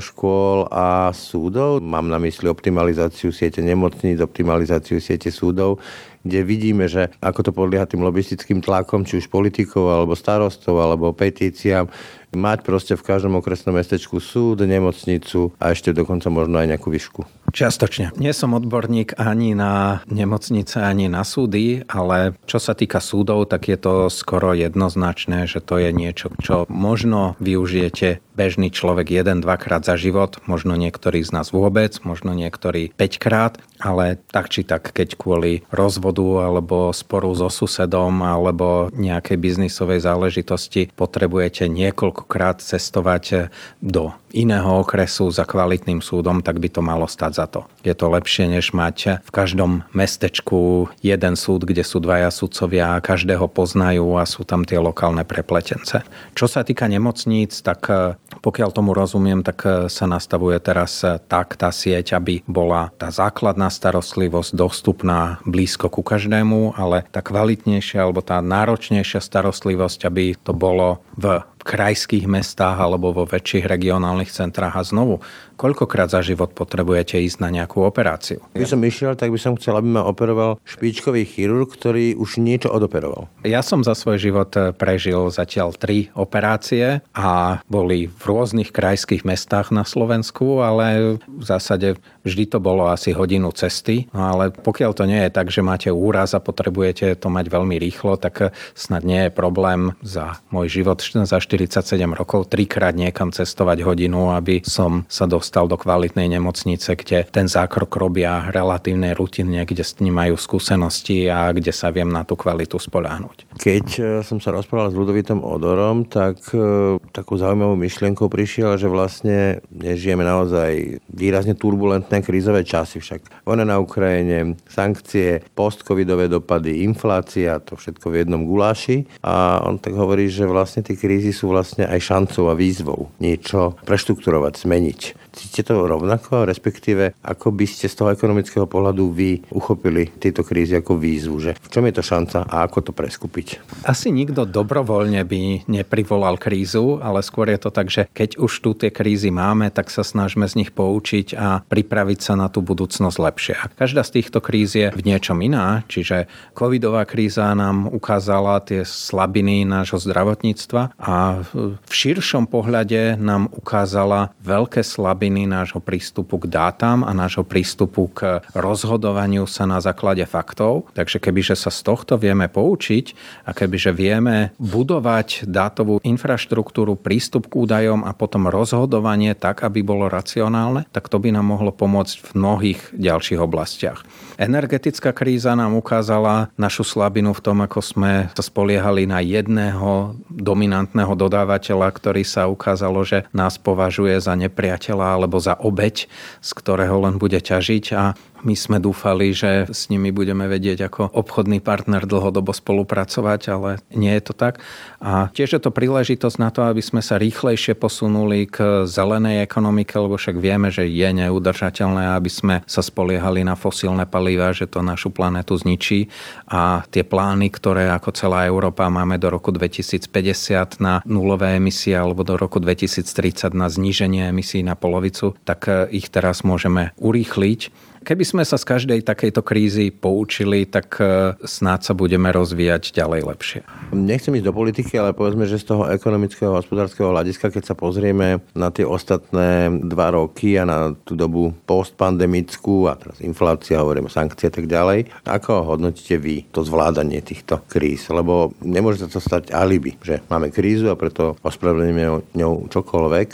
S2: škôl a súdov. Mám na mysli optimalizáciu siete nemocníc, optimalizáciu siete súdov kde vidíme, že ako to podlieha tým lobistickým tlakom, či už politikov, alebo starostov, alebo petíciám, mať proste v každom okresnom mestečku súd, nemocnicu a ešte dokonca možno aj nejakú výšku.
S1: Čiastočne. Nie som odborník ani na nemocnice, ani na súdy, ale čo sa týka súdov, tak je to skoro jednoznačné, že to je niečo, čo možno využijete bežný človek jeden, dvakrát za život, možno niektorý z nás vôbec, možno niektorý 5 krát, ale tak či tak, keď kvôli rozvodu alebo sporu so susedom alebo nejakej biznisovej záležitosti potrebujete niekoľkokrát cestovať do iného okresu za kvalitným súdom, tak by to malo stať za to. Je to lepšie, než mať v každom mestečku jeden súd, kde sú dvaja sudcovia a každého poznajú a sú tam tie lokálne prepletence. Čo sa týka nemocníc, tak e, pokiaľ tomu rozumiem, tak e, sa nastavuje teraz e, tak tá sieť, aby bola tá základná starostlivosť dostupná blízko ku každému, ale tá kvalitnejšia alebo tá náročnejšia starostlivosť, aby to bolo v krajských mestách alebo vo väčších regionálnych centrách a znovu Koľkokrát za život potrebujete ísť na nejakú operáciu?
S2: Keby som išiel, tak by som chcel, aby ma operoval špičkový chirurg, ktorý už niečo odoperoval.
S1: Ja som za svoj život eh, prežil zatiaľ tri operácie a boli v rôznych krajských mestách na Slovensku, ale v zásade vždy to bolo asi hodinu cesty. No ale pokiaľ to nie je tak, že máte úraz a potrebujete to mať veľmi rýchlo, tak eh, snad nie je problém za môj život za 47 rokov trikrát niekam cestovať hodinu, aby som sa dostal do kvalitnej nemocnice, kde ten zákrok robia relatívne rutinne, kde s ním majú skúsenosti a kde sa viem na tú kvalitu spoláhnuť.
S2: Keď e, som sa rozprával s Ludovitom Odorom, tak e, takú zaujímavú myšlienkou prišiel, že vlastne nežijeme naozaj výrazne turbulentné krízové časy. Však vojna na Ukrajine, sankcie, postcovidové dopady, inflácia, to všetko v jednom guláši. A on tak hovorí, že vlastne tie krízy sú vlastne aj šancou a výzvou niečo preštrukturovať, zmeniť. Cítite to rovnako, respektíve ako by ste z toho ekonomického pohľadu vy uchopili tieto krízy ako výzvu, že v čom je to šanca a ako to preskupiť?
S1: Asi nikto dobrovoľne by neprivolal krízu, ale skôr je to tak, že keď už tu tie krízy máme, tak sa snažíme z nich poučiť a pripraviť sa na tú budúcnosť lepšie. A každá z týchto kríz je v niečom iná, čiže covidová kríza nám ukázala tie slabiny nášho zdravotníctva a v širšom pohľade nám ukázala veľké slabiny slabiny nášho prístupu k dátam a nášho prístupu k rozhodovaniu sa na základe faktov. Takže kebyže sa z tohto vieme poučiť a kebyže vieme budovať dátovú infraštruktúru, prístup k údajom a potom rozhodovanie tak, aby bolo racionálne, tak to by nám mohlo pomôcť v mnohých ďalších oblastiach. Energetická kríza nám ukázala našu slabinu v tom, ako sme sa spoliehali na jedného dominantného dodávateľa, ktorý sa ukázalo, že nás považuje za nepriateľa alebo za obeď, z ktorého len bude ťažiť. A my sme dúfali, že s nimi budeme vedieť ako obchodný partner dlhodobo spolupracovať, ale nie je to tak. A tiež je to príležitosť na to, aby sme sa rýchlejšie posunuli k zelenej ekonomike, lebo však vieme, že je neudržateľné, aby sme sa spoliehali na fosílne paliva, že to našu planetu zničí. A tie plány, ktoré ako celá Európa máme do roku 2050 na nulové emisie alebo do roku 2030 na zníženie emisí na polovicu, tak ich teraz môžeme urýchliť Keby sme sa z každej takejto krízy poučili, tak e, snáď sa budeme rozvíjať ďalej lepšie.
S2: Nechcem ísť do politiky, ale povedzme, že z toho ekonomického a hospodárskeho hľadiska, keď sa pozrieme na tie ostatné dva roky a na tú dobu postpandemickú a teraz inflácia, hovoríme sankcie a tak ďalej, ako hodnotíte vy to zvládanie týchto kríz? Lebo nemôže sa to stať alibi, že máme krízu a preto ospravedlňujeme ňou čokoľvek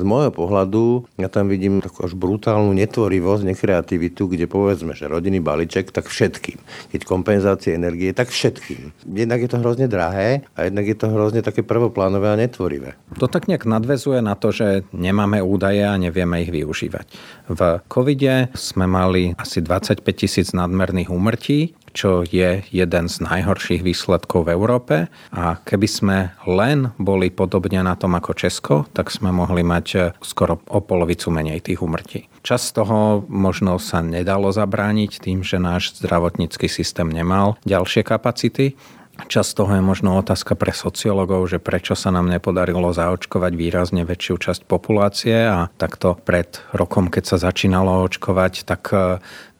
S2: z môjho pohľadu ja tam vidím takú až brutálnu netvorivosť, nekreativitu, kde povedzme, že rodinný balíček, tak všetkým. Keď kompenzácie energie, tak všetkým. Jednak je to hrozne drahé a jednak je to hrozne také prvoplánové a netvorivé.
S1: To tak nejak nadvezuje na to, že nemáme údaje a nevieme ich využívať. V covide sme mali asi 25 tisíc nadmerných úmrtí, čo je jeden z najhorších výsledkov v Európe. A keby sme len boli podobne na tom ako Česko, tak sme mohli mať skoro o polovicu menej tých umrtí. Čas toho možno sa nedalo zabrániť tým, že náš zdravotnícky systém nemal ďalšie kapacity, Čas toho je možno otázka pre sociológov, že prečo sa nám nepodarilo zaočkovať výrazne väčšiu časť populácie a takto pred rokom, keď sa začínalo očkovať, tak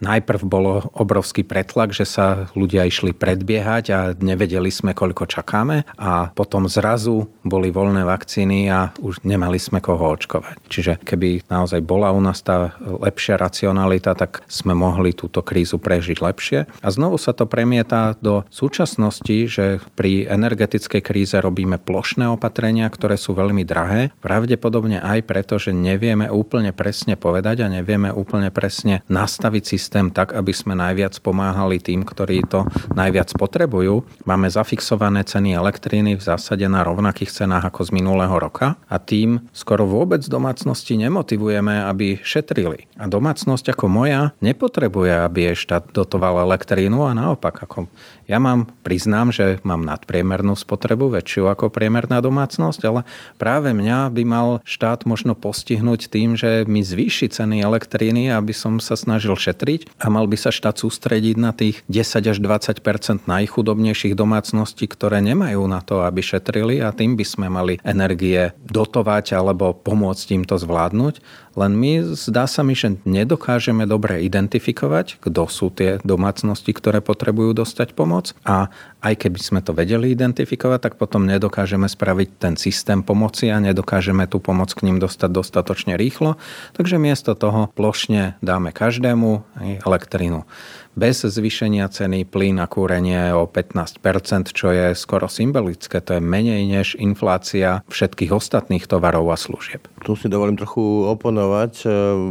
S1: Najprv bolo obrovský pretlak, že sa ľudia išli predbiehať a nevedeli sme, koľko čakáme a potom zrazu boli voľné vakcíny a už nemali sme koho očkovať. Čiže keby naozaj bola u nás tá lepšia racionalita, tak sme mohli túto krízu prežiť lepšie. A znovu sa to premieta do súčasnosti, že pri energetickej kríze robíme plošné opatrenia, ktoré sú veľmi drahé. Pravdepodobne aj preto, že nevieme úplne presne povedať a nevieme úplne presne nastaviť systém systém tak, aby sme najviac pomáhali tým, ktorí to najviac potrebujú. Máme zafixované ceny elektriny v zásade na rovnakých cenách ako z minulého roka a tým skoro vôbec domácnosti nemotivujeme, aby šetrili. A domácnosť ako moja nepotrebuje, aby jej štát dotoval elektrínu a naopak. Ako ja mám, priznám, že mám nadpriemernú spotrebu, väčšiu ako priemerná domácnosť, ale práve mňa by mal štát možno postihnúť tým, že mi zvýši ceny elektríny, aby som sa snažil šetriť a mal by sa štát sústrediť na tých 10 až 20% najchudobnejších domácností, ktoré nemajú na to, aby šetrili a tým by sme mali energie dotovať alebo pomôcť im to zvládnuť. Len my zdá sa mi, že nedokážeme dobre identifikovať, kto sú tie domácnosti, ktoré potrebujú dostať pomoc a aj keby sme to vedeli identifikovať, tak potom nedokážeme spraviť ten systém pomoci a nedokážeme tú pomoc k ním dostať dostatočne rýchlo. Takže miesto toho plošne dáme každému elektrinu bez zvýšenia ceny plyn a kúrenie o 15%, čo je skoro symbolické. To je menej než inflácia všetkých ostatných tovarov a služieb.
S2: Tu si dovolím trochu oponovať e,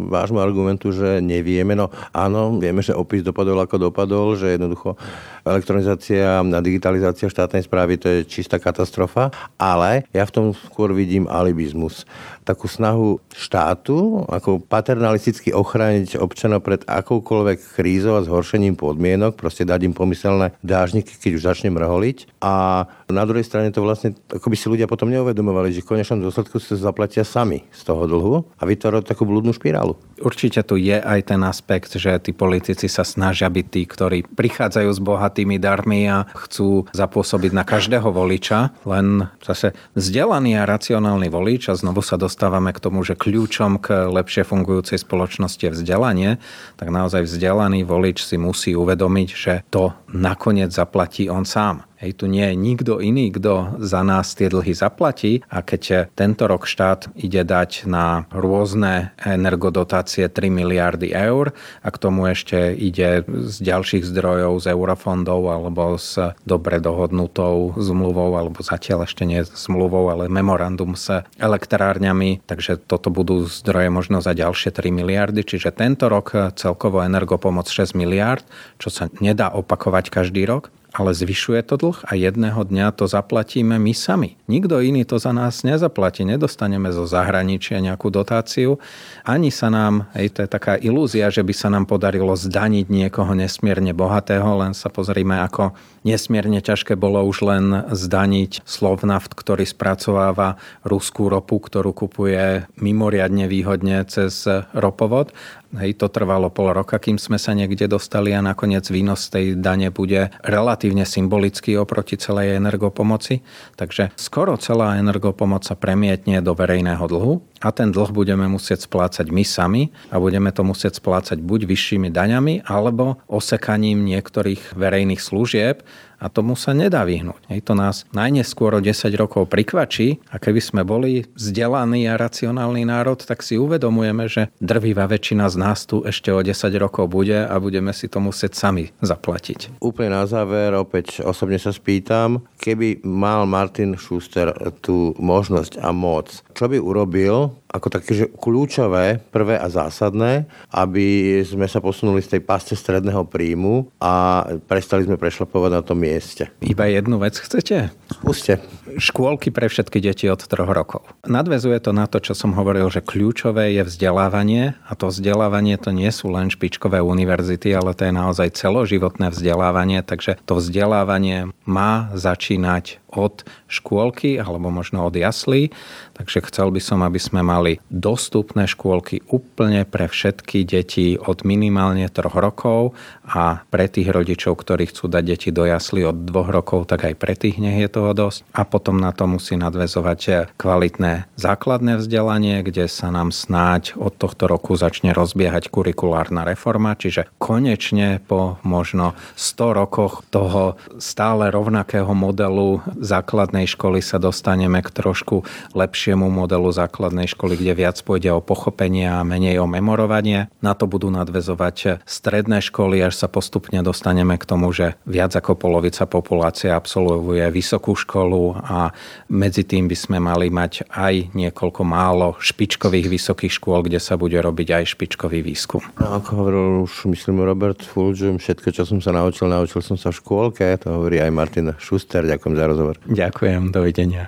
S2: vášmu argumentu, že nevieme. No áno, vieme, že opis dopadol ako dopadol, že jednoducho elektronizácia a digitalizácia štátnej správy to je čistá katastrofa, ale ja v tom skôr vidím alibizmus. Takú snahu štátu ako paternalisticky ochrániť občanov pred akoukoľvek krízou a zhoršením podmienok, proste dať im pomyselné dážniky, keď už začne mrholiť. A na druhej strane to vlastne, ako by si ľudia potom neuvedomovali, že v konečnom dôsledku sa zaplatia sami z toho dlhu a vytvárajú takú blúdnu špirálu.
S1: Určite tu je aj ten aspekt, že tí politici sa snažia byť tí, ktorí prichádzajú s bohatými darmi a chcú zapôsobiť na každého voliča, len zase vzdelaný a racionálny volič a znovu sa dostávame k tomu, že kľúčom k lepšie fungujúcej spoločnosti je vzdelanie, tak naozaj vzdelaný volič si musí uvedomiť, že to nakoniec zaplatí on sám. Hej, tu nie je nikto iný, kto za nás tie dlhy zaplatí a keď tento rok štát ide dať na rôzne energodotácie 3 miliardy eur a k tomu ešte ide z ďalších zdrojov, z eurofondov alebo s dobre dohodnutou zmluvou alebo zatiaľ ešte nie zmluvou, ale memorandum s elektrárňami, takže toto budú zdroje možno za ďalšie 3 miliardy, čiže tento rok celkovo energopomoc 6 miliard, čo sa nedá opakovať každý rok ale zvyšuje to dlh a jedného dňa to zaplatíme my sami. Nikto iný to za nás nezaplatí. Nedostaneme zo zahraničia nejakú dotáciu. Ani sa nám, hej, to je taká ilúzia, že by sa nám podarilo zdaniť niekoho nesmierne bohatého, len sa pozrime, ako nesmierne ťažké bolo už len zdaniť Slovnaft, ktorý spracováva ruskú ropu, ktorú kupuje mimoriadne výhodne cez ropovod Hej, to trvalo pol roka, kým sme sa niekde dostali a nakoniec výnos tej dane bude relatívne symbolický oproti celej energopomoci. Takže skoro celá energopomoc sa premietne do verejného dlhu a ten dlh budeme musieť splácať my sami a budeme to musieť splácať buď vyššími daňami alebo osekaním niektorých verejných služieb, a tomu sa nedá vyhnúť. Hej, to nás najneskôr o 10 rokov prikvačí a keby sme boli vzdelaný a racionálny národ, tak si uvedomujeme, že drvivá väčšina z nás tu ešte o 10 rokov bude a budeme si to musieť sami zaplatiť.
S2: Úplne na záver, opäť osobne sa spýtam, keby mal Martin Schuster tú možnosť a moc, čo by urobil ako také, že kľúčové, prvé a zásadné, aby sme sa posunuli z tej pasce stredného príjmu a prestali sme prešlapovať na tom mieste.
S1: Iba jednu vec chcete?
S2: Skúste.
S1: Škôlky pre všetky deti od troch rokov. Nadvezuje to na to, čo som hovoril, že kľúčové je vzdelávanie a to vzdelávanie to nie sú len špičkové univerzity, ale to je naozaj celoživotné vzdelávanie, takže to vzdelávanie má začínať od škôlky alebo možno od jaslí. Takže chcel by som, aby sme mali dostupné škôlky úplne pre všetky deti od minimálne troch rokov a pre tých rodičov, ktorí chcú dať deti do jaslí od dvoch rokov, tak aj pre tých nech je toho dosť. A potom na to musí nadvezovať kvalitné základné vzdelanie, kde sa nám snáď od tohto roku začne rozbiehať kurikulárna reforma, čiže konečne po možno 100 rokoch toho stále rovnakého modelu základnej školy sa dostaneme k trošku lepšiemu modelu základnej školy, kde viac pôjde o pochopenie a menej o memorovanie. Na to budú nadvezovať stredné školy, až sa postupne dostaneme k tomu, že viac ako polovica populácie absolvuje vysokú školu a medzi tým by sme mali mať aj niekoľko málo špičkových vysokých škôl, kde sa bude robiť aj špičkový výskum.
S2: A ako hovoril už, myslím, Robert Fulge, všetko, čo som sa naučil, naučil som sa v škôlke, to hovorí aj Martin Schuster. Ďakujem za rozhovor.
S1: Ďakujem, dovidenia.